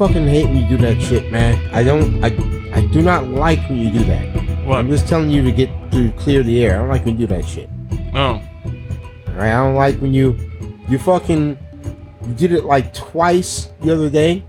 You know, I fucking hate when you do that shit, man. I don't. I I do not like when you do that. What? I'm just telling you to get to clear the air. I don't like when you do that shit. Oh. Right? I don't like when you you fucking you did it like twice the other day.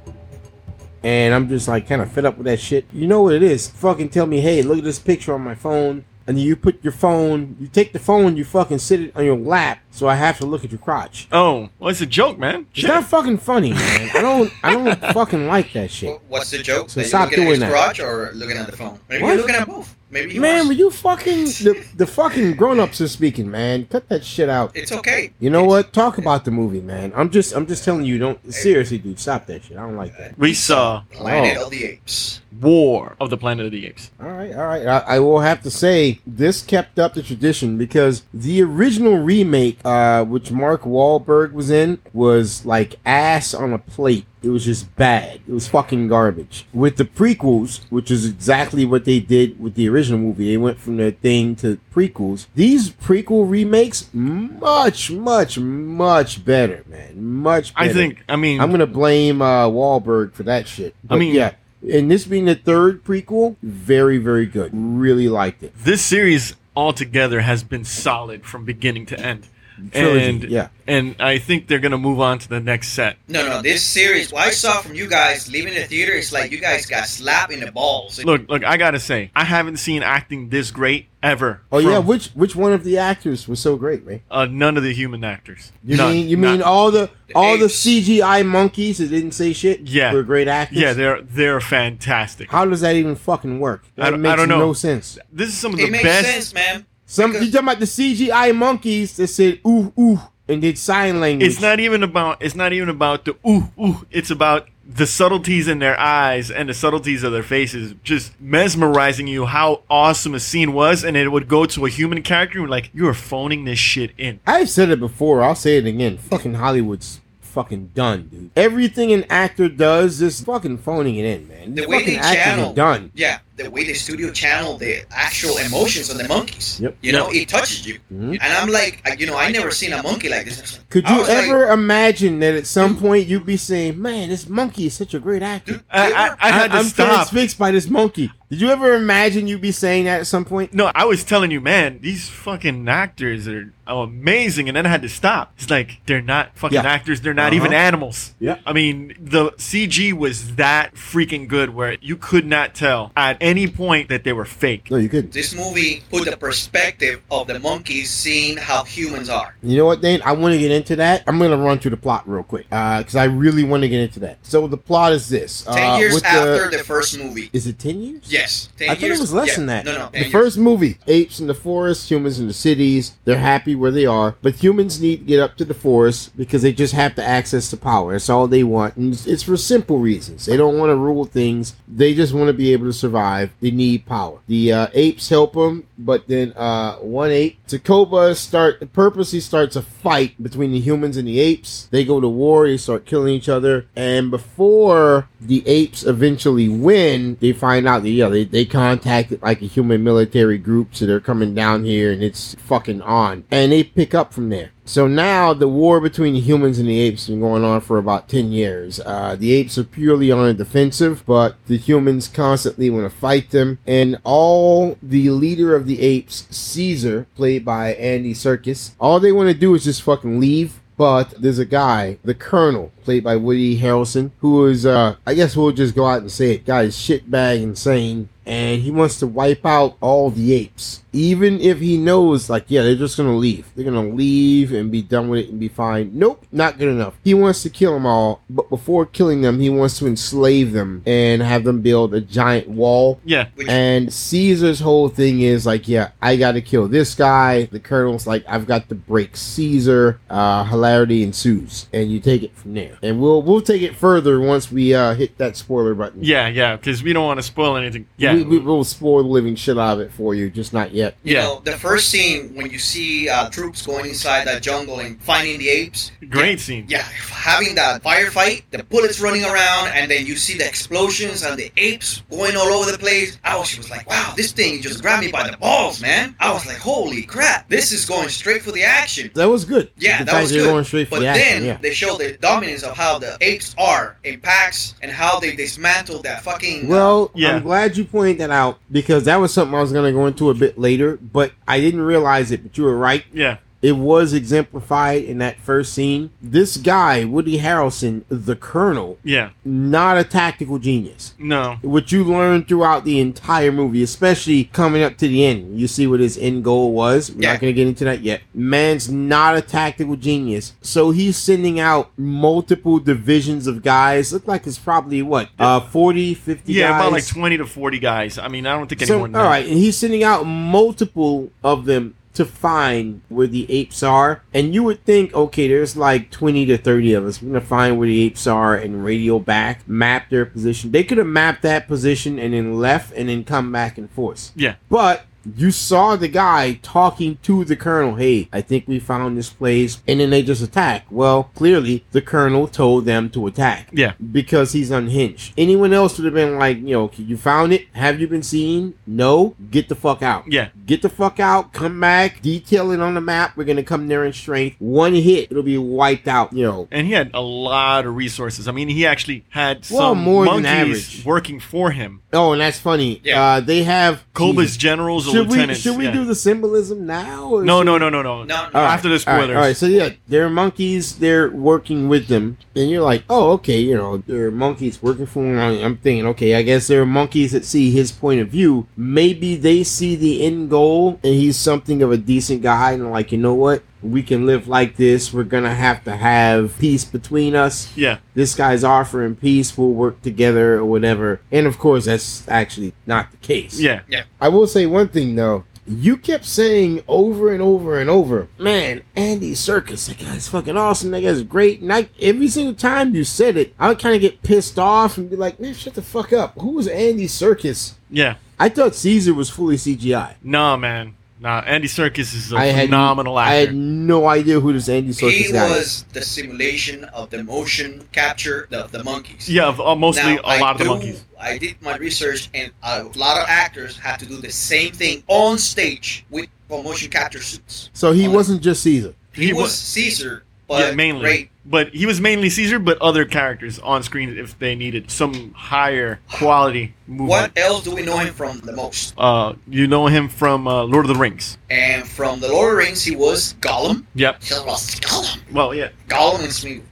And I'm just like kind of fed up with that shit. You know what it is? Fucking tell me, hey, look at this picture on my phone. And you put your phone, you take the phone, you fucking sit it on your lap, so I have to look at your crotch. Oh. Well, it's a joke, man. It's Shit. not fucking funny, man. I don't, I don't fucking like that shit. What's the joke? So stop doing at that. crotch or looking at the phone? Maybe What? you're looking at both. Maybe you Man, were you fucking the, the fucking grown-ups are speaking, man. Cut that shit out. It's okay. You know what? Talk about the movie, man. I'm just I'm just telling you, don't seriously, dude, stop that shit. I don't like that. we saw Planet Oh. of the Apes. War of the Planet of the Apes. All right, all right. I, I will have to say this kept up the tradition because the original remake, uh, which Mark Wahlberg was in, was like ass on a plate. It was just bad. It was fucking garbage. With the prequels, which is exactly what they did with the original movie, they went from their thing to prequels. These prequel remakes, much, much, much better, man. Much better. I think. I mean. I'm gonna blame uh, Wahlberg for that shit. I mean- yeah, and this being the third prequel, very, very good. Really liked it. this series altogether has been solid from beginning to end. Trilogy, and yeah. and I think they're gonna move on to the next set. No, no, this series, what I saw from you guys leaving the theater, it's like you guys got slapped in the balls. Look, look, I gotta say, I haven't seen acting this great ever. Oh yeah, which which one of the actors was so great, man? uh, none of the human actors. You None. mean you Not- mean all the all the. CGI monkeys that didn't say shit? Yeah. were great actors. Yeah, they're they're fantastic. How does that even fucking work? That I don't- I don't know. no sense. This is some of the it makes best. sense, man. Some Because- you talking about the CGI monkeys that said ooh ooh and did sign language. It's not even about. It's not even about the ooh ooh. It's about the subtleties in their eyes and the subtleties of their faces, just mesmerizing you. How awesome a scene was, and it would go to a human character, and like you are phoning this shit in. I've said it before. I'll say it again. Fucking Hollywood's fucking done, dude. Everything an actor does is fucking phoning it in, man. The These way fucking they channel, done. yeah, the way the studio channel the actual emotions of the monkeys. Yep. You know, it touches you, Mhm. and I'm like, you know, I never seen a monkey like this. Could you was like, ever imagine that at some point you'd be saying, "Man, this monkey is such a great actor"? dude, I, they I, were- I had to am stop. transfixed by this monkey. Did you ever imagine you'd be saying that at some point? No, I was telling you, man, these fucking actors are amazing, and then I had to stop. It's like they're not fucking Yeah. actors; they're not Uh-huh. even animals. Yeah. I mean, the CG was that freaking good, where you could not tell at any point that they were fake. No, you couldn't. this movie put the perspective of the monkeys seeing how humans are. You know what, Dane? I want to get into that. I'm going to run through the plot real quick because I really want to get into that. So the plot is this: Ten uh, years with after the, first movie. is it ten years? Yes, ten I thought it was less yeah, than that. No, no. The years. first movie, apes in the forest, humans in the cities. They're happy where they are, but humans need to get up to the forest because they just have to access the power. That's all they want, and it's, it's for simple reasons. They don't want to rule things. They just want to be able to survive. They need power. The uh, apes help them, but then uh, one ape, Takoba, start purposely starts a fight between the humans and the apes. They go to war. They start killing each other, and before the apes eventually win, they find out that yeah, they, they contacted like a human military group, so they're coming down here and it's fucking on. And they pick up from there. So now the war between the humans and the apes has been going on for about 10 years. Uh, the apes are purely on a defensive, but the humans constantly want to fight them. And all the leader of the apes, Caesar, played by Andy Serkis, all they want to do is just fucking leave. But there's a guy, the Colonel, played by Woody Harrelson, who is, uh, I guess we'll just go out and say it, guy is shitbag insane, and he wants to wipe out all the apes. Even if he knows, like, yeah, they're just gonna leave. They're gonna leave and be done with it and be fine. Nope, not good enough. He wants to kill them all, but before killing them, he wants to enslave them and have them build a giant wall Yeah, and Caesar's whole thing is like, yeah, I got to kill this guy. The colonel's like, I've got to break Caesar. Uh, hilarity ensues, and you take it from there. And we'll we'll take it further once we uh, hit that spoiler button. yeah, yeah. Because we don't want to spoil anything. Yeah, We, we, we will spoil the living shit out of it for you, just not yet. You Yeah. know, the first scene when you see uh, troops going inside that jungle and finding the apes. Great scene. Yeah, having that firefight, the bullets running around, and then you see the explosions and the apes going all over the place. I was, was like, wow, this thing just grabbed me by the balls, man. I was like, holy crap, this is going straight for the action. That was good. Yeah, the that was they're good. going straight for But the then action. Yeah. they show the dominance of how the apes are in packs and how they dismantled that fucking. uh, Well, Yeah. I'm glad you pointed that out because that was something I was going to go into a bit later, but I didn't realize it. But you were right. Yeah. It was exemplified in that first scene. This guy, Woody Harrelson, the Colonel, Yeah. not a tactical genius. No. What you learn throughout the entire movie, especially coming up to the end, you see what his end goal was. We're Yeah. not going to get into that yet. Man's not a tactical genius, so he's sending out multiple divisions of guys. Look like it's probably what, uh, 40, 50 Yeah, guys. about like 20 to 40 guys. I mean, I don't think any So, all right, and he's sending out multiple of them to find where the apes are. And you would think, okay, there's like 20 to 30 of us. We're going to find where the apes are and radio back, map their position. They could have mapped that position and then left and then come back and forth. Yeah. But you saw the guy talking to the colonel, hey, I think we found this place. And then they just attack. Well, clearly the colonel told them to attack Yeah. because he's unhinged. Anyone else would have been like, you know, you found it? Have you been seen? No? Get the fuck out. Yeah. Get the fuck out, come back, detail it on the map. We're gonna come there in strength. One hit, it'll be wiped out, you know. And he had a lot of resources. I mean, he actually had some Well, more than monkeys average. working for him. Oh, and that's funny. Yeah. Uh, they have Koba's generals or Should we lieutenants. should we yeah. do the symbolism now? or No, no, no, no, no. No, All right, After the all right, spoilers. All right, so yeah, they're monkeys. They're working with them, and you're like, oh, okay, you know, they're monkeys working for them. I'm thinking, okay, I guess they're monkeys that see his point of view. Maybe they see the end goal, and he's something of a decent guy, and like, you know what? We can live like this. We're gonna have to have peace between us. Yeah. This guy's offering peace. We'll work together or whatever. And of course, that's actually not the case. Yeah. Yeah. I will say one thing though. You kept saying over and over and over, man, Andy Serkis, that guy's fucking awesome. That guy's great. And I, every single time you said it, I would kind of get pissed off and be like, man, shut the fuck up. Who was Andy Serkis? Yeah. I thought Caesar was fully CGI. Nah, man. Nah, Andy Serkis is a I had phenomenal I had no idea who this Andy Serkis he guy is. was the simulation of the motion capture of the monkeys. yeah, of, uh, mostly Now, a lot I of the monkeys. I did my research, and a lot of actors had to do the same thing on stage with motion capture suits. So he wasn't just Caesar. He, He was, was- Caesar, but yeah, mainly. great. But he was mainly Caesar, but other characters on screen if they needed some higher quality movement. What else do we know him from the most? Uh, you know him from uh, Lord of the Rings. And from the Lord of the Rings, he was Gollum. Yep. He was Gollum. Well, yeah. Gollum and Smeagol.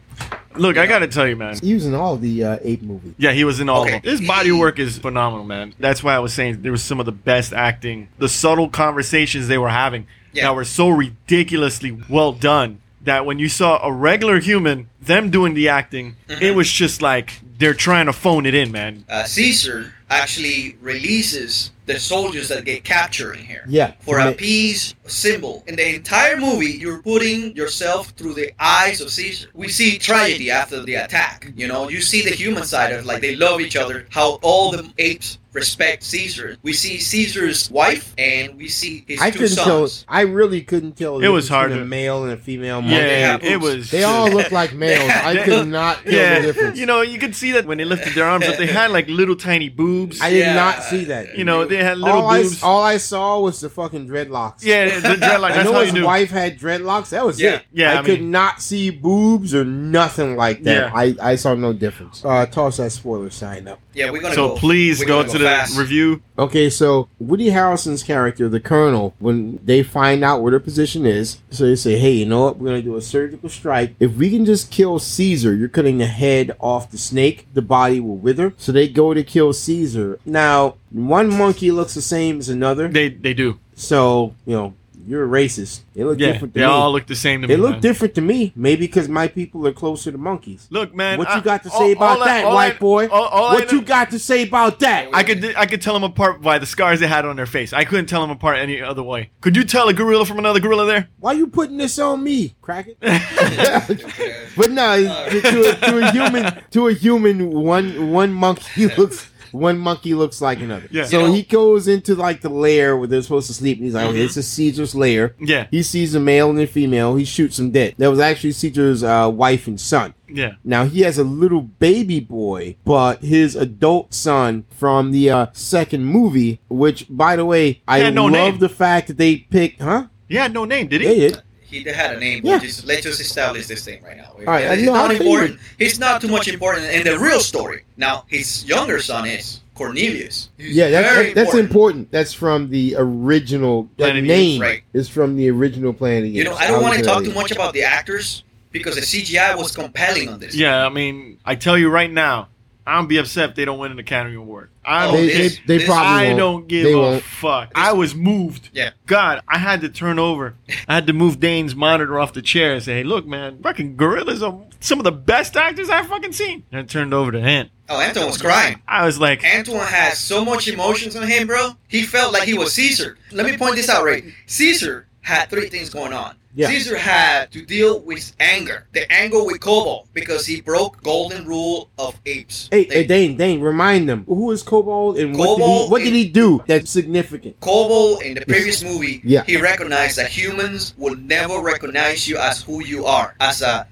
Look, I gotta tell you, man. He was in all the uh, ape movies. Yeah, he was in all Okay. of them. His body work is phenomenal, man. That's why I was saying there was some of the best acting. The subtle conversations they were having Yeah. that were so ridiculously well done that when you saw a regular human, them doing the acting, Mhm. it was just like they're trying to phone it in, man. Uh, Caesar actually releases the soldiers that get captured in here. Yeah. For Ma- a peace symbol. In the entire movie, you're putting yourself through the eyes of Caesar. We see tragedy after the attack. You know, you see the human side of like they love each other, how all the apes respect Caesar. We see Caesar's wife and we see his I two couldn't tell. I really couldn't tell. It was difference hard to- a male and a female. monkey. Yeah, it was. They all looked like males. I could not tell the yeah, difference. you know, you could see that when they lifted their arms up, they had like little tiny boobs. I did Yeah. not see that. you know, they had little all I, boobs. all I saw was the fucking dreadlocks. yeah, the dreadlock. I That's know how his you knew. wife had dreadlocks. That was Yeah. it. Yeah, I, I could mean- not see boobs or nothing like that. Yeah. I, I saw no difference. Uh, toss that spoiler sign up. Yeah, we're gonna So go. please we're go gonna to the fast. review. Okay, so Woody Harrelson's character, the Colonel, when they find out where their position is, so they say, "Hey, you know what? We're gonna do a surgical strike. If we can just kill Caesar, you're cutting the head off the snake. The body will wither." So they go to kill Caesar. Now, one monkey looks the same as another, They they do. so you know you're a racist. They look Yeah, different to they me. all look the same to they me. look man. different to me. Maybe because my people are closer to monkeys. Look, man. what I- you got to all- say about all that, all white I- boy? all- all I what you got to say about that? I could I could tell them apart by the scars they had on their face. I couldn't tell them apart any other way. Could you tell a gorilla from another gorilla there? Why you putting this on me, crack it? but no, to, to, a, to a human, to a human, one one monkey looks one monkey looks like another. Yeah. So You know- he goes into like the lair where they're supposed to sleep, and he's like, "Okay, Mhm. this is Caesar's lair." Yeah, He sees a male and a female. He shoots them dead. That was actually Caesar's uh, wife and son. yeah. Now he has a little baby boy, but his adult son from the uh, second movie, which by the way, I no love name. the fact that they picked, huh? He had no name, did Yeah, he? yeah. He had a name. Yeah. But just, let's just establish this thing right now. right, I He's know, not I'll tell you important. He's not too much important in the real story. Now, his younger son is Cornelius. He's Yeah, that, that- that's important. That's from the original. That Planet of the name right. is from the original Planet You know, I don't want to talk too much about the actors because the CGI was compelling on this. Yeah, I mean, I tell you right now, I don't be upset if they don't win an Academy Award. I Oh, don't. They, this- they, they this- probably I won't. don't give They a won't. fuck. I was moved. Yeah. God, I had to turn over. I had to move Dane's monitor off the chair and say, "Hey, look, man, fucking gorillas are some of the best actors I've fucking seen." And I turned over to Ant. Oh, Anton was crying. I was like, Antoine has so much emotions on him, bro. He felt like he was Caesar. Let me point this out, right? Caesar had three things going on. Yeah. Caesar had to deal with anger, the anger with Koba, because he broke golden rule of apes. Hey, They- hey, Dane, Dane, remind them who is Koba and what did he Koba what did he do that's significant? Koba in the previous movie, Yeah. he recognized that humans will never recognize you as who you are, as a,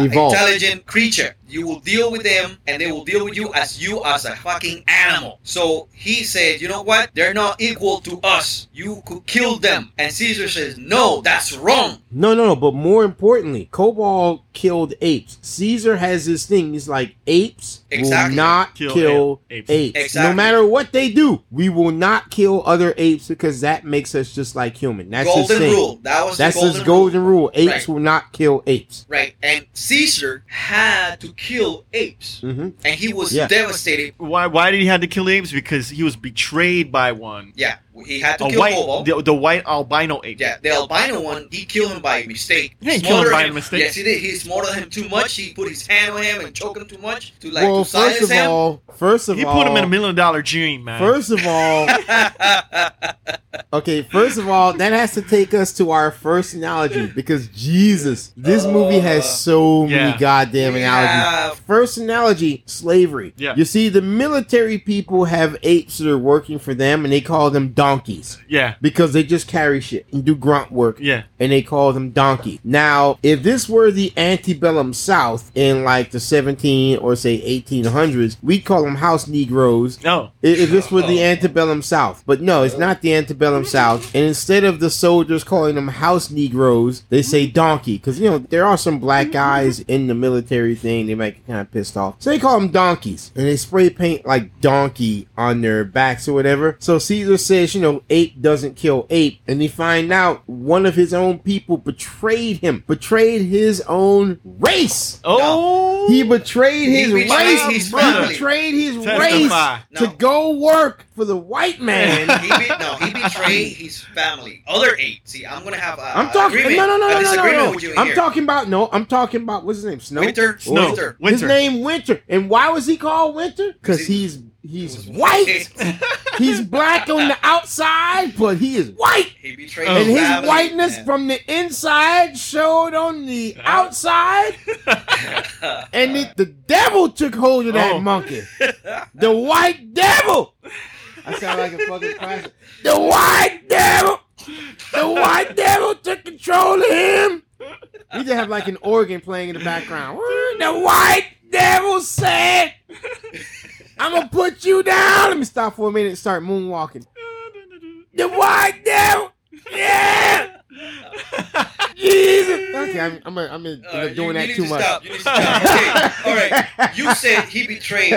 intelligent creature. You will deal with them, and they will deal with you as you as a fucking animal. So he said, you know what? They're not equal to us. You could kill them. And Caesar says, no, that's wrong. No, no, no. But more importantly, Koba killed apes. Caesar has this thing. He's like apes Exactly. will not Kill kill, apes. apes. Exactly. No matter what they do, we will not kill other apes because that makes us just like human. That's his golden thing. rule. That was That's the golden his golden rule. rule. Apes Right. will not kill apes. Right. And Caesar had to kill apes. hmm And he was Yeah. devastated. why? Why did he have to kill apes? Because he was betrayed by one. Yeah. He had to A kill white, Koba. the, the white albino ape. Yeah, the albino one, he killed him by mistake. He didn't kill him Smothered by mistake. Yes, he did. He smothered him too much. He put his hand on him and choked him too much to like well, to first silence of him. all, first of He all, put him in a million dollar dream, man. First of all, okay, first of all, that has to take us to our first analogy because Jesus, this movie has uh, so many Yeah. goddamn We analogies. have- First analogy, slavery. Yeah. You see, the military people have apes that are working for them and they call them donkeys yeah, because they just carry shit and do grunt work yeah, and they call them donkey. Now, if this were the antebellum South in like the 17 or say 1800s, we'd call them house Negroes no, I- If this were the antebellum South. But no, it's not the antebellum South. And instead of the soldiers calling them house Negroes, they say donkey. Because, you know, there are some black guys in the military thing. They might get kind of pissed off. So they call them donkeys. And they spray paint like donkey on their backs or whatever. So Caesar says, you know, ape doesn't kill ape. And they find out one of his own people betrayed him, betrayed his own race. oh, He betrayed He his betrayed race. his he betrayed his Testify. race No. to go work for the white man. he be, no, he betrayed his family. Other eight. See, I'm gonna have a, I'm a talking. agreement, No, no, no, no, no, no, no. I'm here. talking about no. I'm talking about what's his name? Snow. Winter, Snow. Winter. Winter. His name Winter. And why was he called Winter? Because he's he's white. he's black on the outside, but he is white. He betrayed And his his family. whiteness and- from the inside showed on the uh-huh. outside, and it, the devil took hold of that Oh. monkey. The white devil. I sound like a fucking classic. The white devil. The white devil took control of him. We just have like an organ playing in the background. The white devil said, "I'm gonna put you down." Let me stop for a minute and start moonwalking. The white devil. Yeah. Jesus. Okay, I'm, I'm, gonna- I'm gonna end Uh, up you- doing you that too to much. Stop. You need to stop. Okay, all right. You said he betrayed.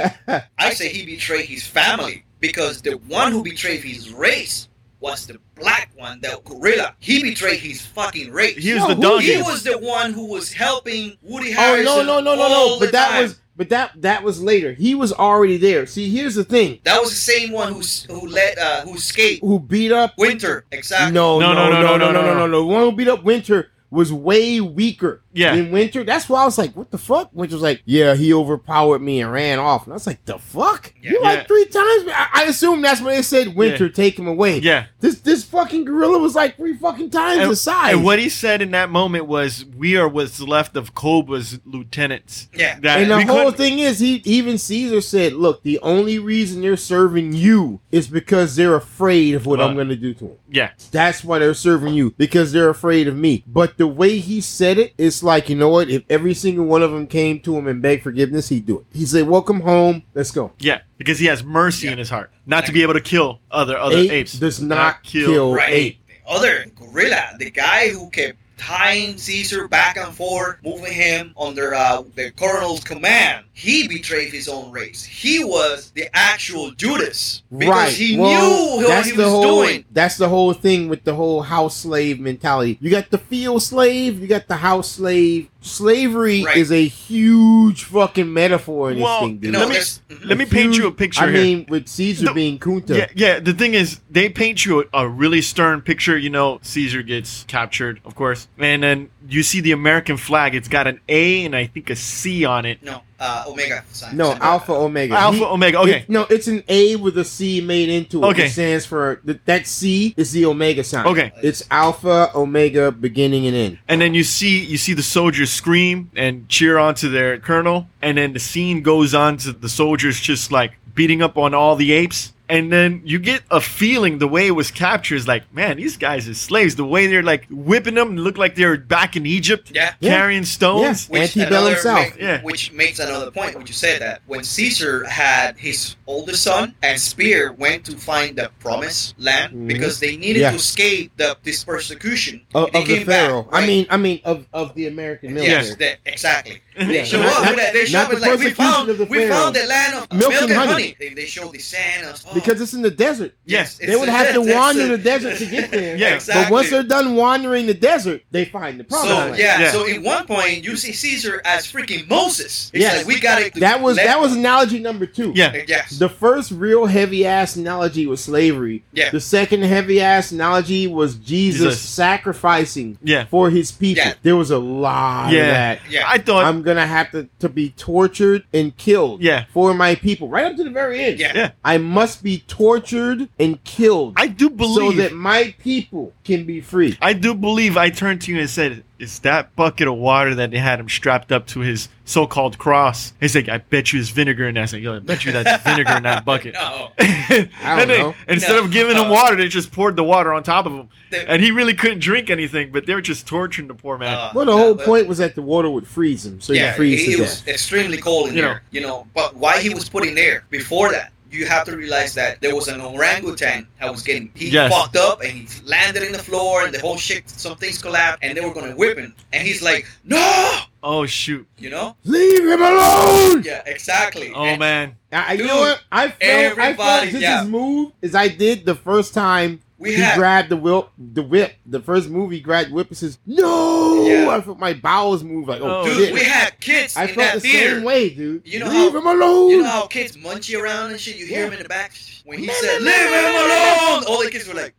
I say he betrayed his family because the one who betrayed his race was the black one, the gorilla. He betrayed his fucking race. he was No, the who- donkey. He was the one who was helping Woody Oh no no no no no! But that time. was but that that was later. He was already there. See, here's the thing: that was the same one who who let uh, who escaped who beat up Winter. Exactly. No, No, no, no, no, no, no, no, no, no, no, no, no. The one who beat up Winter was way weaker. Yeah. in Winter. That's why I was like, what the fuck? Winter was like, yeah, he overpowered me and ran off. And I was like, the fuck? Yeah. you like three times? I, I assume that's when they said Winter, take him away. Yeah. This this fucking gorilla was like three fucking times And, the size. and what he said in that moment was, "We are what's left of Koba's lieutenants." Yeah. That and the whole couldn't- thing is, he even Caesar said, "Look, the only reason they're serving you is because they're afraid of what I'm going to do to them. Yeah, That's why they're serving you because they're afraid of me." But the way he said it, it's like you know what? If every single one of them came to him and begged forgiveness, he'd do it. He'd say, "Welcome home. Let's go." yeah, because he has mercy Yeah. in his heart, not to be able to kill other other Ape apes. does not kill Right. ape. The other gorilla, the guy who kept tying Caesar back and forth, moving him under uh, the colonel's command, he betrayed his own race. He was the actual Judas because right. he well, knew what that's he the was whole, doing. That's the whole thing with the whole house slave mentality. You got the field slave, you got the house slave. Slavery Right. is a huge fucking metaphor in this Well, thing, dude. No, let me let me paint you a picture I here. mean, with Caesar No, being Kunta. Yeah, yeah. The thing is, they paint you a, a really stern picture. You know, Caesar gets captured, of course, and then you see the American flag. It's got an A and I think a C on it. No, uh, Omega sign. No, sign. Alpha Omega. Alpha He- Omega. Okay, it- no, it's an A with a C made into it. Okay. It stands for th- that C is the Omega sign. Okay. It's Alpha Omega beginning and end. and then you see you see the soldiers scream and cheer on to their colonel, and then the scene goes on to the soldiers just like beating up on all the apes. And then you get a feeling the way it was captured is like, man, these guys are slaves. The way they're like whipping them, look like they're back in Egypt Yeah. Yeah. carrying stones. Yeah. Antebellum another South. make- Yeah. Which makes another point when you said that when Caesar had his oldest son and Spear went to find the promised land Mhm. because they needed Yeah. to escape the, this persecution. Of, they of the came back, Pharaoh. I mean, I mean, of, of the American military. Yes, that, exactly. They show not- up. not- with that. They show up the like we persecution found of the we Pharaoh. found the land of Milk milk, and and honey. honey. They, they show the sand. of- oh, Because it's in the desert. Yes. They would have to wander the desert to get there. Yeah, exactly. But once they're done wandering the desert, they find the promised So land. yeah, Yeah. so at one point you see Caesar as freaking Moses. It's Yes. like we got it. That was that was analogy number two. Yeah. Uh, yes. The first real heavy ass analogy was slavery. Yeah. The second heavy ass analogy was Jesus, Jesus. sacrificing Yeah. for his people. Yeah. There was a lot Yeah. of that. Yeah. I thought I'm gonna have to, to be tortured and killed Yeah. for my people. Right up to the very end. Yeah. Yeah. I must be tortured and killed I do believe. so believe that my people can be free. I do believe I turned to you and said, Is that bucket of water that they had him strapped up to his so called cross? He's like, I bet you it's vinegar in that. I said, Yo, I bet you that's vinegar in that bucket. No. and don't they- know. instead No. of giving him water, they just poured the water on top of him. They- And he really couldn't drink anything, but they were just torturing the poor man. Uh, Well, the no, whole but- point was that the water would freeze him, so yeah, you freeze it, to it was extremely cold in You know. there. You know, but why he was put in there before that? You have to realize that there was an orangutan that was getting he Yes. fucked up and he landed in the floor and the whole shit some things collapsed and they were gonna whip him and he's like no oh, shoot. you know Leave him alone. yeah exactly Oh, And- man. I, you Dude, know what? I felt, I felt everybody- just yeah. as moved as I did the first time We he had- grabbed the whip. The whip. The first movie grabbed whip and says, "No!" Yeah. I felt my bowels move like, "Oh, dude shit!" we had kids I in felt that the theater same way, dude. You know Leave how- him alone. you know how kids munchie around and shit you hear Yeah. him in the back when he Man, said man, leave man, him man, alone all the kids were like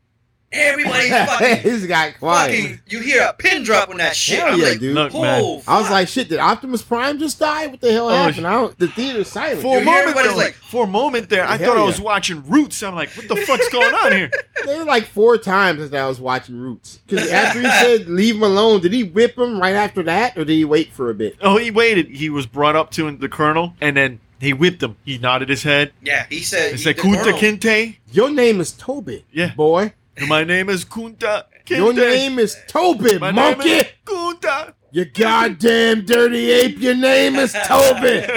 everybody's fucking He's got quiet. fucking you hear a pin drop on that shit Hell I'm yeah, like dude. Look, oh, man. I was like, "Shit! Did Optimus Prime just die? What the hell Oh, happened?" I don't, the theater's silent. For a moment, everybody's there, like- for a moment there, I Hell thought I was watching Roots. I'm like, what the fuck's going on here? There were like four times that I was watching Roots. Because after he said leave him alone, did he whip him right after that, or did he wait for a bit? Oh, he waited. He was brought up to the colonel, and then he whipped him. He nodded his head. yeah he said He he- said, the Kunta Kinte. Your name is Toby, Yeah. boy. My name is Kunta Kinte. Your name is Tobin, My monkey. name is Kunta. You goddamn dirty ape. Your name is Tobin.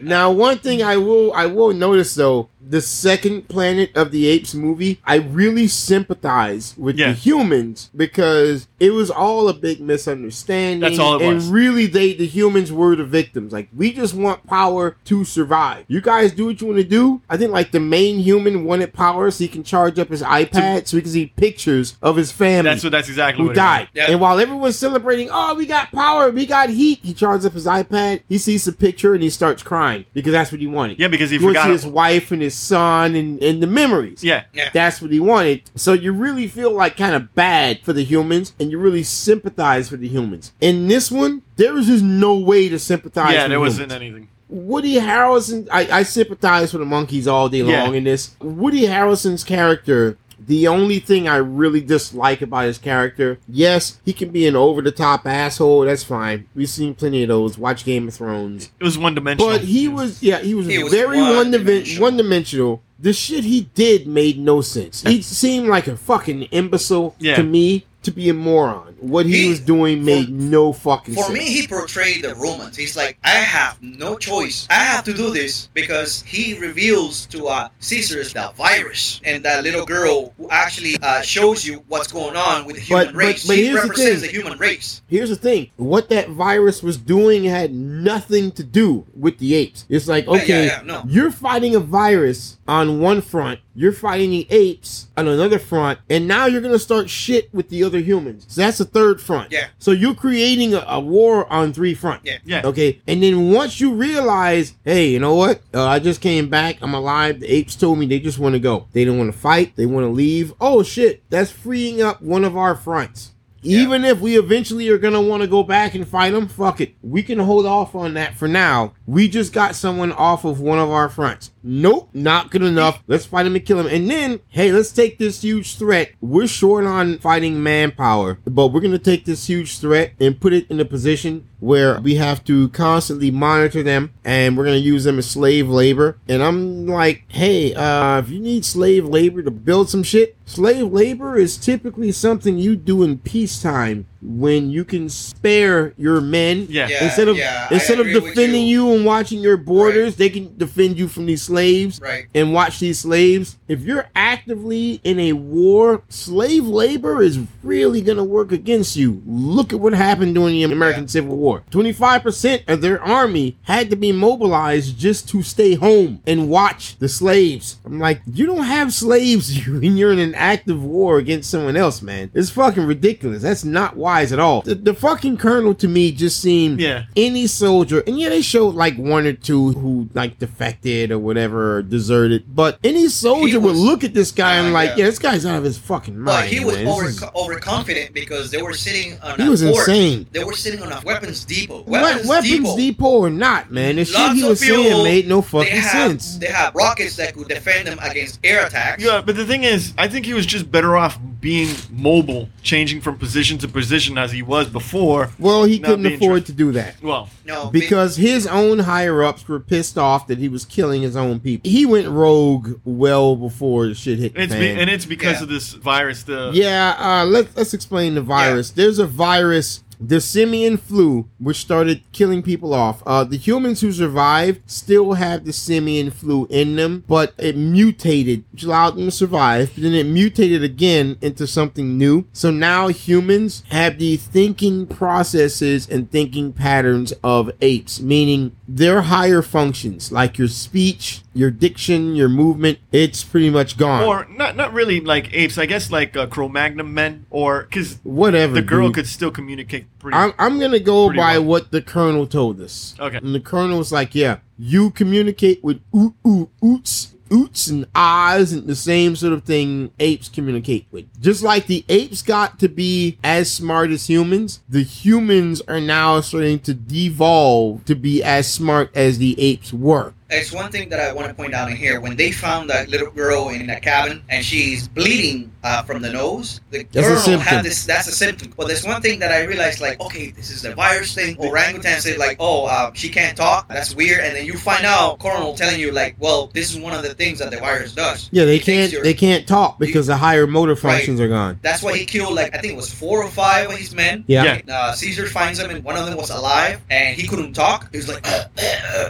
now, one thing I will I will notice though, the second Planet of the Apes movie, I really sympathize with Yeah. the humans because it was all a big misunderstanding. That's all it and was. really, they the humans were the victims. Like we just want power to survive. You guys do what you want to do. I think like the main human wanted power so he can charge up his iPad so he can see pictures of his family That's what. That's exactly who what it died. Yeah. And while everyone's celebrating, oh, we got power, we got heat, he charges up his iPad, he sees the picture, and he starts crying because that's what he wanted. Yeah, because he he forgot. see his wife and his son and, and the memories. Yeah. Yeah. That's what he wanted. So you really feel like kind of bad for the humans and you really sympathize for the humans. In this one, there was just no way to sympathize Yeah, for there the wasn't humans. anything. Woody Harrelson, I, I sympathize for the monkeys all day Yeah. long in this. Woody Harrelson's character, the only thing I really dislike about his character, yes, he can be an over the top asshole. That's fine. We've seen plenty of those. Watch Game of Thrones. It was one dimensional. But he was, yeah, he was, He very one one-dimensional. one dimensional. The shit he did made no sense. He seemed like a fucking imbecile Yeah. to me to be a moron. What he, He- was doing made for- no fucking For sense. me, he portrayed the Romans. He's like, I have no choice. I have to do this because he reveals to uh, Caesar's the virus and that little girl who actually uh, shows you what's going on with the human But- but- race. but he here's the represents the, thing. human race. Here's the thing: what that virus was doing had nothing to do with the apes. It's like, Yeah, yeah, okay, yeah, no. you're fighting a virus on one front, you're fighting the apes on another front, and now you're gonna start shit with the other humans. So that's the third front. Yeah. So you're creating a, a war on three fronts. Yeah. Yeah. Okay, and then once you realize, hey, you know what? Uh, I just came back. I'm alive. The apes told me they just want to go. They don't want to fight. They want to leave. Oh shit! That's freeing up one of our fronts. Even if we eventually are gonna want to go back and fight them, fuck it. We can hold off on that for now. We just got someone off of one of our fronts. Nope, not good enough. Let's fight him and kill him. And then, hey, let's take this huge threat. We're short on fighting manpower, but we're gonna take this huge threat and put it in a position where we have to constantly monitor them and we're gonna use them as slave labor. And I'm like, hey, uh, if you need slave labor to build some shit, slave labor is typically something you do in peacetime when you can spare your men. Yeah. Yeah. Instead of I instead of defending you. you. and watching your borders, they can defend you from these slaves Right. and watch these slaves. If you're actively in a war, slave labor is really going to work against you. Look at what happened during the American Yeah. Civil War. 25% of their army had to be mobilized just to stay home and watch the slaves. I'm like, you don't have slaves when you're in an active war against someone else, man. It's fucking ridiculous. That's not wise at all. The, the fucking colonel to me just seemed Yeah. any soldier, and yeah, they showed like one or two who like defected or whatever, or deserted. But any soldier He would look at this guy and Uh, like, yeah. yeah, this guy's out of his fucking mind. But he was over is- overconfident because they were sitting on he a was fort. insane. They were sitting on a weapons depot. What- Weapons, weapons depot. depot. or not, man? The shit he of was saying fuel. made no They fucking have, sense. they have rockets that could defend them against air attacks. Yeah, but the thing is, I think he was just better off being mobile, changing from position to position as he was before. Well, he couldn't afford tra- to do that. Well, No, be- Because his own higher ups were pissed off that he was killing his own people. He went rogue well before the shit hit the it's fan. be, and it's because Yeah. of this virus. The Yeah, uh, let's let's explain the virus. There's a virus, the simian flu, which started killing people off. Uh, the humans who survived still have the simian flu in them, but it mutated, which allowed them to survive. But then it mutated again into something new. So now humans have the thinking processes and thinking patterns of apes, meaning their higher functions, like your speech, your diction, your movement. It's pretty much gone. or not not really like apes. I guess like uh, Cro-Magnon men, or because Whatever. the girl dude. could still communicate pretty. I'm, I'm gonna go by well. what the colonel told us. Okay. And the colonel was like, "Yeah, you communicate with oot oot oots, oots and ahs, and the same sort of thing apes communicate with. Just like the apes got to be as smart as humans, the humans are now starting to devolve to be as smart as the apes were. It's one thing that I want to point out in here. When they found that little girl in a cabin and she's bleeding uh, from the nose, the That's a symptom. had this. That's a symptom. But there's one thing that I realized, like, okay, this is the virus thing. Orangutan said, like, oh, uh, she can't talk. That's weird. And then you find out Colonel telling you, like, well, this is one of the things that the virus does. Yeah, they It can't your- they can't talk because the higher motor functions are gone. That's why he killed, like, I think it was four or five of his men. Yeah. Yeah. Uh, Caesar finds them, and one of them was alive, and he couldn't talk. He was like,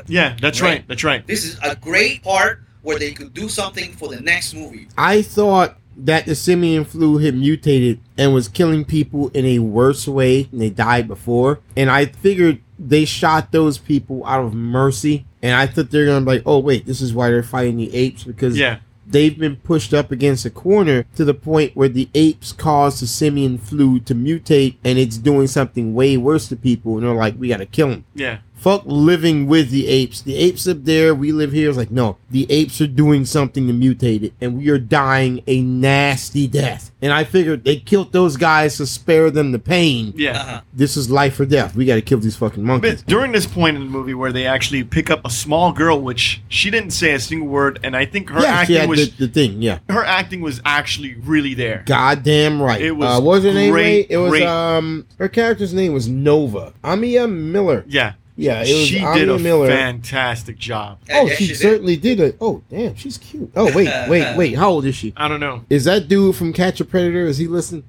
yeah, that's Right. right. That's right. This is a great part where they could do something for the next movie. I thought that the simian flu had mutated and was killing people in a worse way than they died before. And I figured they shot those people out of mercy. And I thought they're gonna be like, oh wait, this is why they're fighting the apes because Yeah, they've been pushed up against a corner to the point where the apes caused the simian flu to mutate and it's doing something way worse to people. And they're like, we gotta kill them. yeah. Fuck living with the apes. The apes up there, we live here. It's like, no, the apes are doing something to mutate it, and we are dying a nasty death. And I figured they killed those guys to spare them the pain. Yeah. Uh-huh. This is life or death. We got to kill these fucking monkeys. But during this point in the movie where they actually pick up a small girl, which she didn't say a single word, and I think her yeah, she acting had was the, the thing. Yeah. her acting was actually really there. Goddamn right. It was uh, what was her name? great, Ray? It was great. um her character's name was Nova. Amia Miller. Yeah, Yeah, it was she Amia did a Miller. fantastic job. Oh, Yes, she, certainly did it. Oh, damn, she's cute. Oh, wait, wait, wait. How old is she? I don't know. Is that dude from Catch a Predator? Is he listening?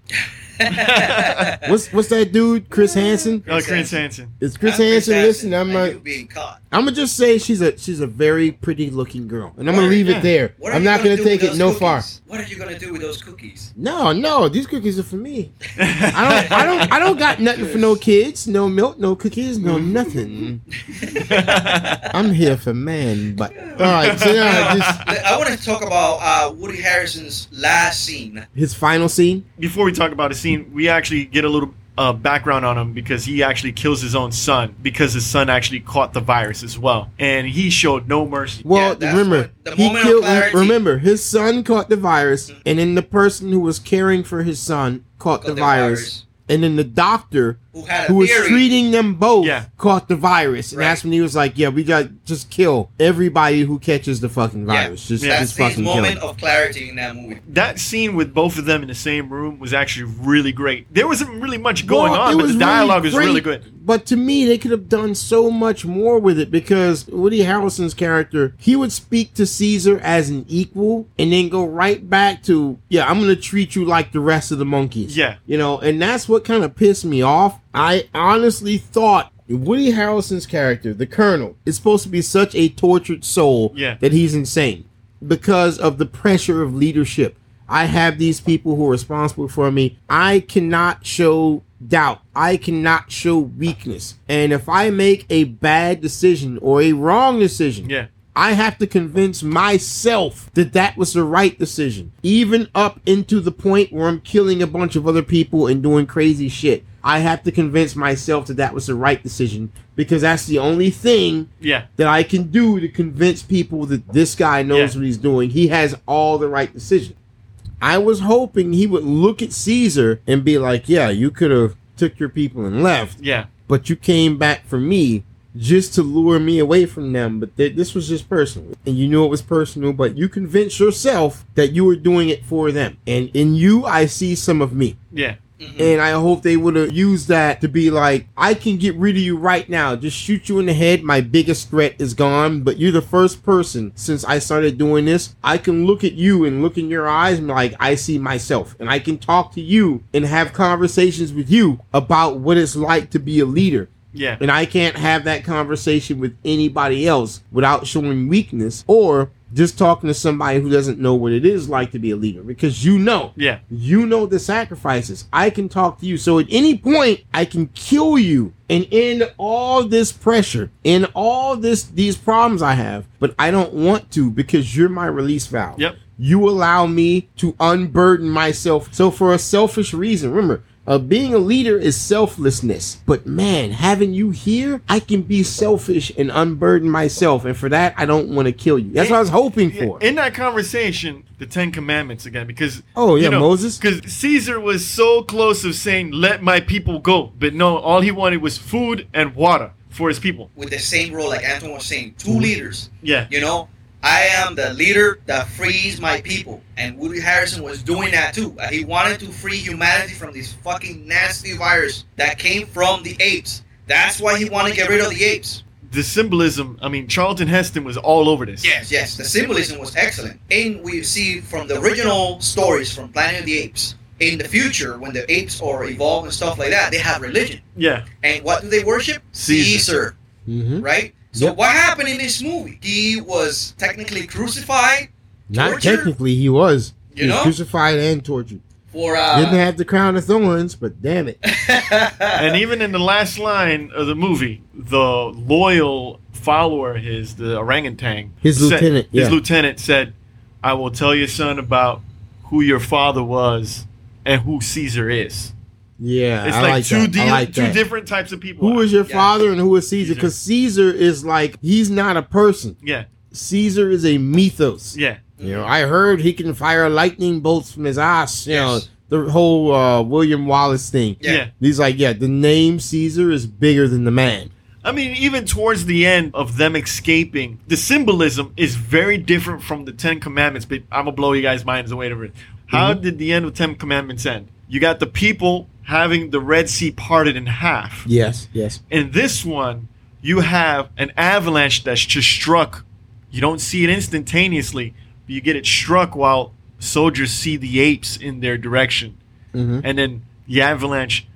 What's what's that dude? Chris Hansen? Uh, Chris Hansen. Is Chris I'm Hansen listening? I'm and not. being caught. I'm gonna just say she's a she's a very pretty looking girl, and I'm gonna leave yeah. it there. I'm you not gonna do take it those no cookies? far. What are you gonna do with those cookies? No, no, these cookies are for me. I don't I don't I don't got nothing for no kids, no milk, no cookies, no nothing. I'm here for man, but all right. So now just I want to talk about uh, Woody Harrelson's last scene. his final scene. Before we talk about a scene, we actually get a little uh, background on him because he actually kills his own son because his son actually caught the virus as well, and he showed no mercy. Well, Yeah, that's remember, what- he killed. Remember, his son caught the virus, and then the person who was caring for his son caught, Caught the, the virus, virus. And then the doctor Who had who was treating them both Yeah. caught the virus, and Right. that's when he was like, "Yeah, we got just kill everybody who catches the fucking Yeah. virus. Just, Yeah. That's just his fucking kill moment them." of clarity in that movie. That scene with both of them in the same room was actually really great. There wasn't really much going Well, on, but the dialogue really was really good. But to me, they could have done so much more with it because Woody Harrelson's character, he would speak to Caesar as an equal and then go right back to, yeah, I'm going to treat you like the rest of the monkeys. Yeah. You know, and that's what kind of pissed me off. I honestly thought Woody Harrelson's character, the Colonel, is supposed to be such a tortured soul Yeah. that he's insane because of the pressure of leadership. I have these people who are responsible for me. I cannot show doubt. I cannot show weakness. And if I make a bad decision or a wrong decision, Yeah. I have to convince myself that that was the right decision, even up into the point where I'm killing a bunch of other people and doing crazy shit. I have to convince myself that that was the right decision because that's the only thing Yeah. that I can do to convince people that this guy knows Yeah. what he's doing. He has all the right decisions. I was hoping he would look at Caesar and be like, "Yeah, you could have took your people and left, Yeah. but you came back for me just to lure me away from them. But th- this was just personal, and you knew it was personal. But you convinced yourself that you were doing it for them, and in you, I see some of me. Yeah. Mm-hmm. And I hope they would have used that to be like, I can get rid of you right now. Just shoot you in the head. My biggest threat is gone. But you're the first person since I started doing this. I can look at you and look in your eyes and be like, I see myself. And I can talk to you and have conversations with you about what it's like to be a leader. Yeah. And I can't have that conversation with anybody else without showing weakness or just talking to somebody who doesn't know what it is like to be a leader because you know Yeah. you know the sacrifices. I can talk to you. So at any point, I can kill you and end all this pressure and all this these problems I have. But I don't want to because you're my release valve. Yep. You allow me to unburden myself. So for a selfish reason, remember, uh, being a leader is selflessness. But man, having you here, I can be selfish and unburden myself. And for that, I don't want to kill you. That's what I was hoping for. In that conversation, the Ten Commandments again, because Oh, yeah, Moses. because Caesar was so close of saying, "Let my people go," but no, all he wanted was food and water for his people. With the same role, like Anton was saying, 2 Mm-hmm. leaders. Yeah, You know, I am the leader that frees my people. And Woody Harrelson was doing that too. Uh, He wanted to free humanity from this fucking nasty virus that came from the apes. That's why he wanted to get rid of the apes. the symbolism. I mean, Charlton Heston was all over this. Yes, yes. The symbolism was excellent. And we see from the original stories from Planet of the Apes, in the future, when the apes are evolved and stuff like that, they have religion. yeah, And what do they worship? Caesar. Caesar hmm right? So Yep. what happened in this movie? He was technically crucified Not Torture? technically, he was. You he was know? crucified and tortured. for Didn't uh, have the crown of thorns, but damn it. and even in the last line of the movie, the loyal follower, his the orangutan, His said- lieutenant, yeah. his lieutenant said, "I will tell your son about who your father was and who Caesar is." Yeah, It's I like, like two that. di- I like two that. different types of people. Who is your Yeah. father and who is Caesar? Caesar. Because Caesar is like he's not a person. Yeah, Caesar is a mythos. yeah, You know, I heard he can fire lightning bolts from his ass. You Yes. know, the whole uh, William Wallace thing. yeah. Yeah. He's like, yeah, the name Caesar is bigger than the man. I mean, even towards the end of them escaping, the symbolism is very different from the Ten Commandments. But I'm gonna blow you guys' minds away over it. How Mm-hmm. did the end of Ten Commandments end? You got the people having the Red Sea parted in half. Yes, yes. In this one, you have an avalanche that's just struck. You don't see it instantaneously, but you get it struck while soldiers see the apes in their direction. hmm And then the avalanche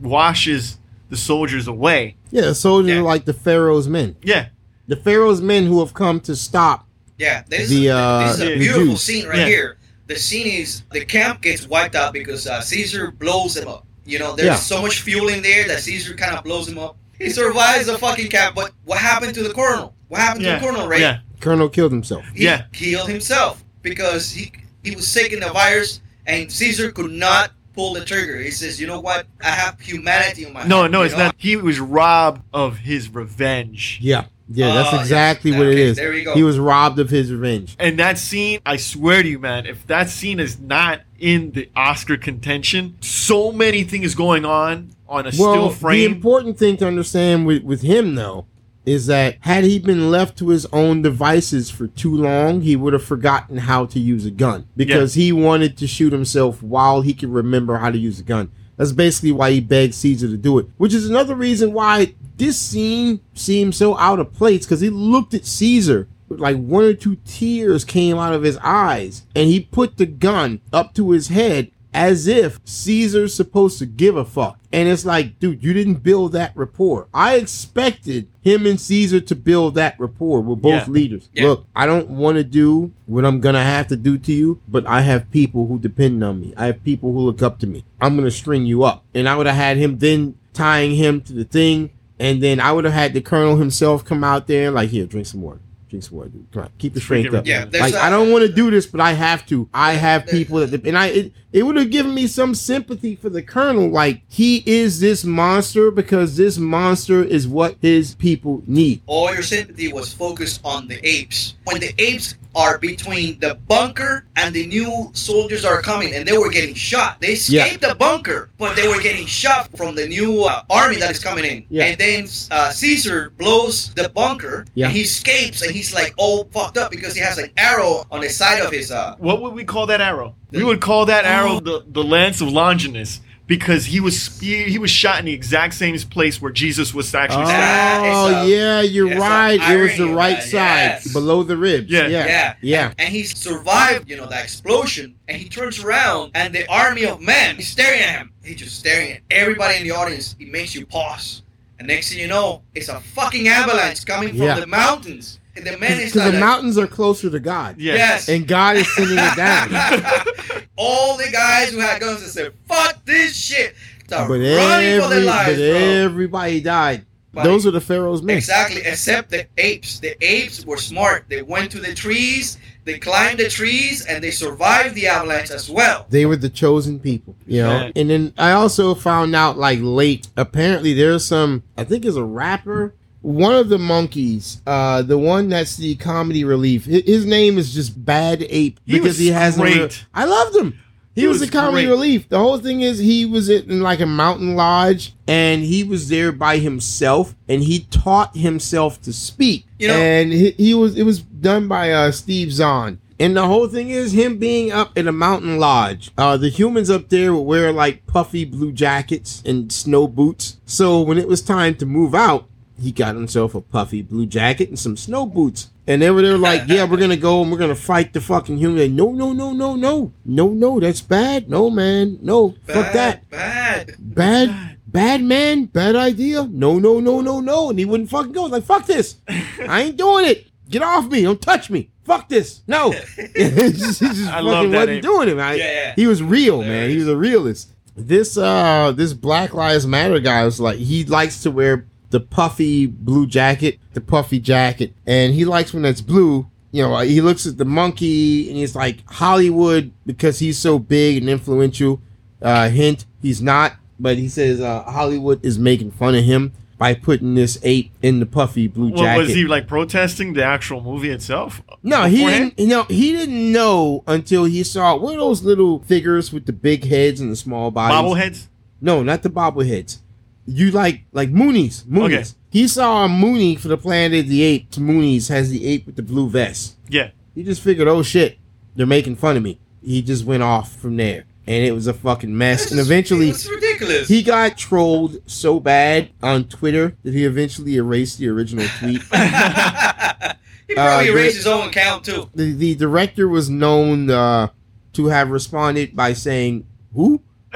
washes the soldiers away. Yeah, the soldiers Yeah. are like the Pharaoh's men. Yeah, The Pharaoh's men who have come to stop. Yeah, this, The, is, uh, this is a beautiful Jews. scene right Yeah. here. The scene is the camp gets wiped out because uh, Caesar blows them up. You know, there's Yeah. so much fuel in there that Caesar kind of blows him up. He survives the fucking camp, but what happened to the colonel? What happened yeah, to the colonel, right? yeah. Colonel killed himself. He Yeah. killed himself because he he was sick in the virus, and Caesar could not pull the trigger. He says, "You know what? I have humanity on my No, heart, no, you it's know? not. He was robbed of his revenge. Yeah, yeah, that's Oh, yes. exactly what it Okay, is. there we go. He was robbed of his revenge. And that scene, I swear to you, man, if that scene is not in the Oscar contention, so many things going on on a Well, still frame. the important thing to understand with, with him, though, is that had he been left to his own devices for too long, he would have forgotten how to use a gun because he wanted to shoot himself while he could remember how to use a gun. That's basically why he begged Caesar to do it, which is another reason why this scene seems so out of place because he looked at Caesar. Like one or two tears came out of his eyes, and he put the gun up to his head as if Caesar's supposed to give a fuck. And it's like, dude, you didn't build that rapport. I expected him and Caesar to build that rapport. We're both Yeah. leaders. Yeah. Look, I don't want to do what I'm going to have to do to you, but I have people who depend on me. I have people who look up to me. I'm going to string you up. And I would have had him then tying him to the thing. And then I would have had the colonel himself come out there like, here, drink some water. Drink some water, dude. Come on, keep the strength up. Yeah, there's Like a- I don't want to do this, but I have to. I have people that, and I it, it would have given me some sympathy for the colonel. Like he is this monster because this monster is what his people need. all your sympathy was focused on the apes. When the apes are between the bunker and the new soldiers are coming, and they were getting shot. They Yeah. escaped the bunker, but they were getting shot from the new uh, army that is coming in. Yeah. And then uh, Caesar blows the bunker, Yeah. and he escapes, and he's like all fucked up because he has an arrow on the side of his. Uh, what would we call that arrow? We would call that arrow the, the lance of Longinus because he was spear, he was shot in the exact same place where Jesus was actually stabbed. Oh a- yeah, you're it's right. It was the right man. side, Yes. below the ribs. Yeah. yeah, Yeah. yeah. And he survived, you know, that explosion. And he turns around, and the army of men is staring at him. He's just staring at everybody in the audience. It makes you pause. And next thing you know, it's a fucking avalanche coming from Yeah. the mountains. And the man is Because the like, mountains are closer to God, Yeah. Yes. and God is sending it down. All the guys who had guns and said, "Fuck this shit," but running for their every, lives, but everybody died. Buddy. Those are the Pharaoh's men. Exactly, except the apes. The apes were smart. They went to the trees, they climbed the trees, and they survived the avalanche as well. They were the chosen people, you know. Yeah. And then I also found out like late. Apparently, there's some. I think is a rapper. One of the monkeys, uh, the one that's the comedy relief. His name is just Bad Ape He because he has. a real- great. I loved him. He, He was, was the comedy great. relief. The whole thing is he was in like a mountain lodge and he was there by himself and he taught himself to speak. You know- and he, he was it was done by uh, Steve Zahn. And the whole thing is him being up in a mountain lodge. Uh, the humans up there would wear like puffy blue jackets and snow boots. So when it was time to move out, he got himself a puffy blue jacket and some snow boots. And they were there like, yeah, we're gonna go and we're gonna fight the fucking human. Like, no, no, no, no, no, no, no, that's bad. No, man, no, fuck that. Bad. Bad, bad man, bad idea. No, no, no, no, no. And he wouldn't fucking go. Like, fuck this. I ain't doing it. Get off me. Don't touch me. Fuck this. No. he just, he just I love fucking that wasn't ape. doing it, man. Yeah, yeah. He was real, man. He was a realist. This uh this Black Lives Matter guy was like he likes to wear the puffy blue jacket, the puffy jacket, and he likes when it's blue. You know, he looks at the monkey and he's like Hollywood because he's so big and influential Uh, hint, he's not, but he says uh, Hollywood is making fun of him by putting this ape in the puffy blue What, jacket. was he like protesting the actual movie itself? no, he didn't. You know, he didn't know until he saw one of those little figures with the big heads and the small bodies. Bobbleheads. No, not the bobbleheads. You like like Moonies. Moonies. Okay. He saw a Mooney for the Planet of the Apes. Moonies has the ape with the blue vest. Yeah. He just figured, oh shit, they're making fun of me. He just went off from there, and it was a fucking mess. It's and eventually, it's ridiculous. he got trolled so bad on Twitter that he eventually erased the original tweet. he probably Uh, erased the- his own account too. the, the director was known uh, to have responded by saying, "Who?"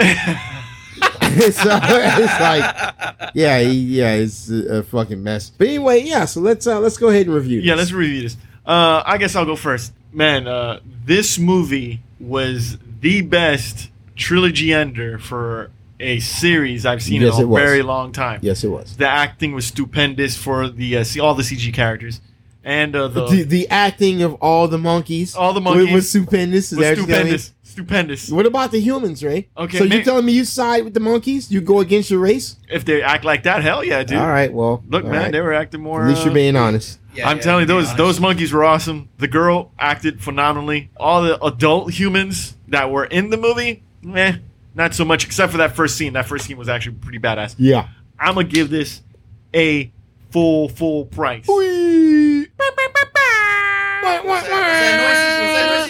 so it's like, yeah, he, yeah, it's a, a fucking mess. But anyway, yeah. So let's uh, let's go ahead and review. Yeah, this. let's review this. Uh, I guess I'll go first. Man, uh, this movie was the best trilogy ender for a series I've seen Yes, in a very long time. Yes, it was. The acting was stupendous for the uh, all the CG characters, and uh, the, The, the acting of all the monkeys, All the monkeys was stupendous. Was that what you're telling me? stupendous. Stupendous. What about the humans, Ray? Okay, So ma- you telling me you side with the monkeys? You go against your race? If they act like that, hell yeah, dude. All right. Well, Look, man, right. they were acting more. At least uh, you're being honest. Yeah, I'm yeah, telling you, those honest. those monkeys were awesome. The girl acted phenomenally. All the adult humans that were in the movie, meh, not so much. Except for that first scene. That first scene was actually pretty badass. Yeah. I'm gonna give this a full full price. Whee!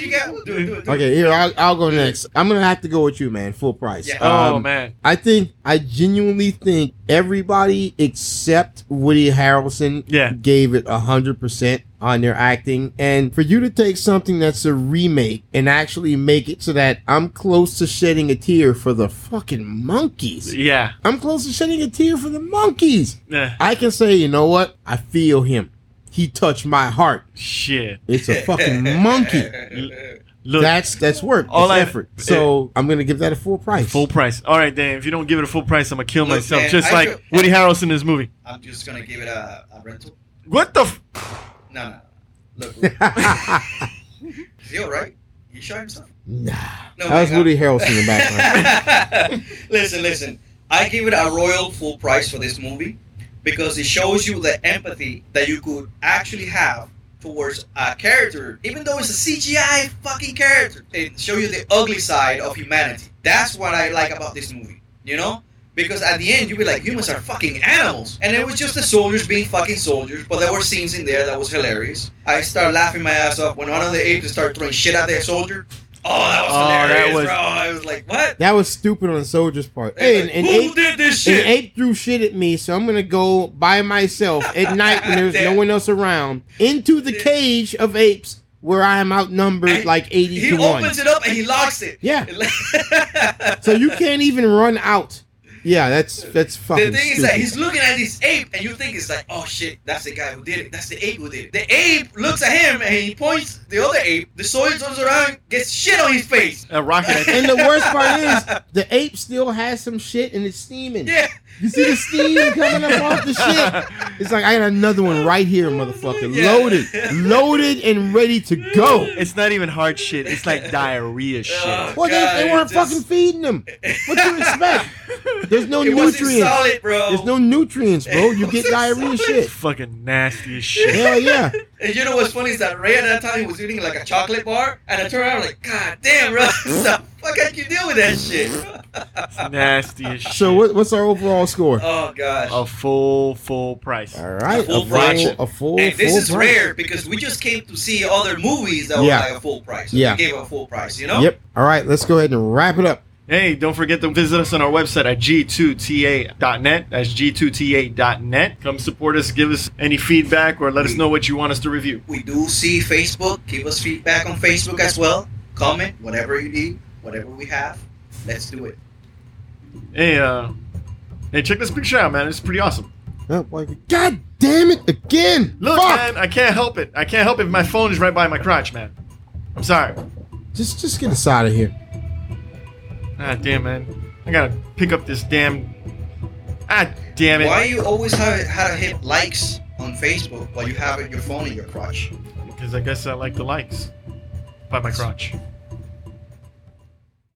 You got? Do it, do it, do. Okay, here I'll, I'll go next. I'm gonna have to go with you, man. Full price. Yeah. Oh Um, man, I think I genuinely think everybody except Woody Harrelson Yeah. gave it hundred percent on their acting. And for you to take something that's a remake and actually make it so that I'm close to shedding a tear for the fucking monkeys. yeah, I'm close to shedding a tear for the monkeys. Eh, I can say, you know what? I feel him. He touched my heart. shit. It's a fucking monkey. Look, That's that's work. All All I- effort. So I'm gonna give that a full price. full price. All right, Dan. If you don't give it a full price, I'm gonna kill Look, myself, man, just I like feel- Woody Harrelson in this movie. I'm just gonna give it a, a rental. What the? F- No, no. Look, look. is he alright? You shot himself? nah. No, that was Woody Harrelson in the background. listen, listen. I give it a royal full price for this movie because it shows you the empathy that you could actually have towards a character, even though it's a CGI fucking character. It show you the ugly side of humanity. That's what I like about this movie. You know? Because at the end, you'd be like, humans are fucking animals. And it was just the soldiers being fucking soldiers, but there were scenes in there that was hilarious. I started laughing my ass off when one of the apes started throwing shit at their soldier. Oh, that was Oh, that was- bro. I was like, what? that was stupid on the soldier's part. Hey, and, and Who ape, did this shit? ape threw shit at me, so I'm gonna go by myself at night when there's no one else around into the cage of apes where I am outnumbered And like 80 he to one. He opens it up and he locks it. Yeah. So you can't even run out. Yeah, that's that's fucking. The thing is that he's looking at this ape and you think it's like, oh shit, that's the guy who did it. That's the ape who did it. The ape looks at him and he points the other ape. The soldier turns around, gets shit on his face. A rocket. and the worst part is the ape still has some shit and it's steaming. Yeah. You see the steam coming up off the shit? It's like I got another one right here, motherfucker. Yeah. Loaded. Loaded and ready to go. It's not even hard shit. It's like diarrhea shit. Oh, Well, they, they weren't just- fucking feeding them. What do you expect? There's no It wasn't nutrients. solid, bro. There's no nutrients, bro. You get diarrhea solid. shit. Fucking nasty as shit. Hell yeah. And you know what's funny is that Ray at that time he was eating like a chocolate bar, and I turned around like, God damn, bro, the fuck I can deal with that shit. It's nasty as shit. So what, what's our overall score? oh gosh. A full, full price. All right, A full a price. full, a full, and this full is price. rare because we just came to see other movies that Yeah. were like a full price. So Yeah. We gave a full price, you know? Yep. All right, let's go ahead and wrap it up. Hey, don't forget to visit us on our website at g2ta.net. That's g2ta.net. Come support us, give us any feedback, or let us know what you want us to review. We do see Facebook. Give us feedback on Facebook as well. Comment, whatever you need, whatever we have. Let's do it. Hey, uh, hey, check this picture out, man. It's pretty awesome. Oh. God damn it again! Look, Fuck! man, I can't help it. I can't help it if my phone is right by my crotch, man. I'm sorry. Just, just get us out of here. Ah, damn, man. I gotta pick up this damn. Ah, damn it. Why you always have how to hit likes on Facebook while you have your phone in your crotch? Because I guess I like the likes by my crotch.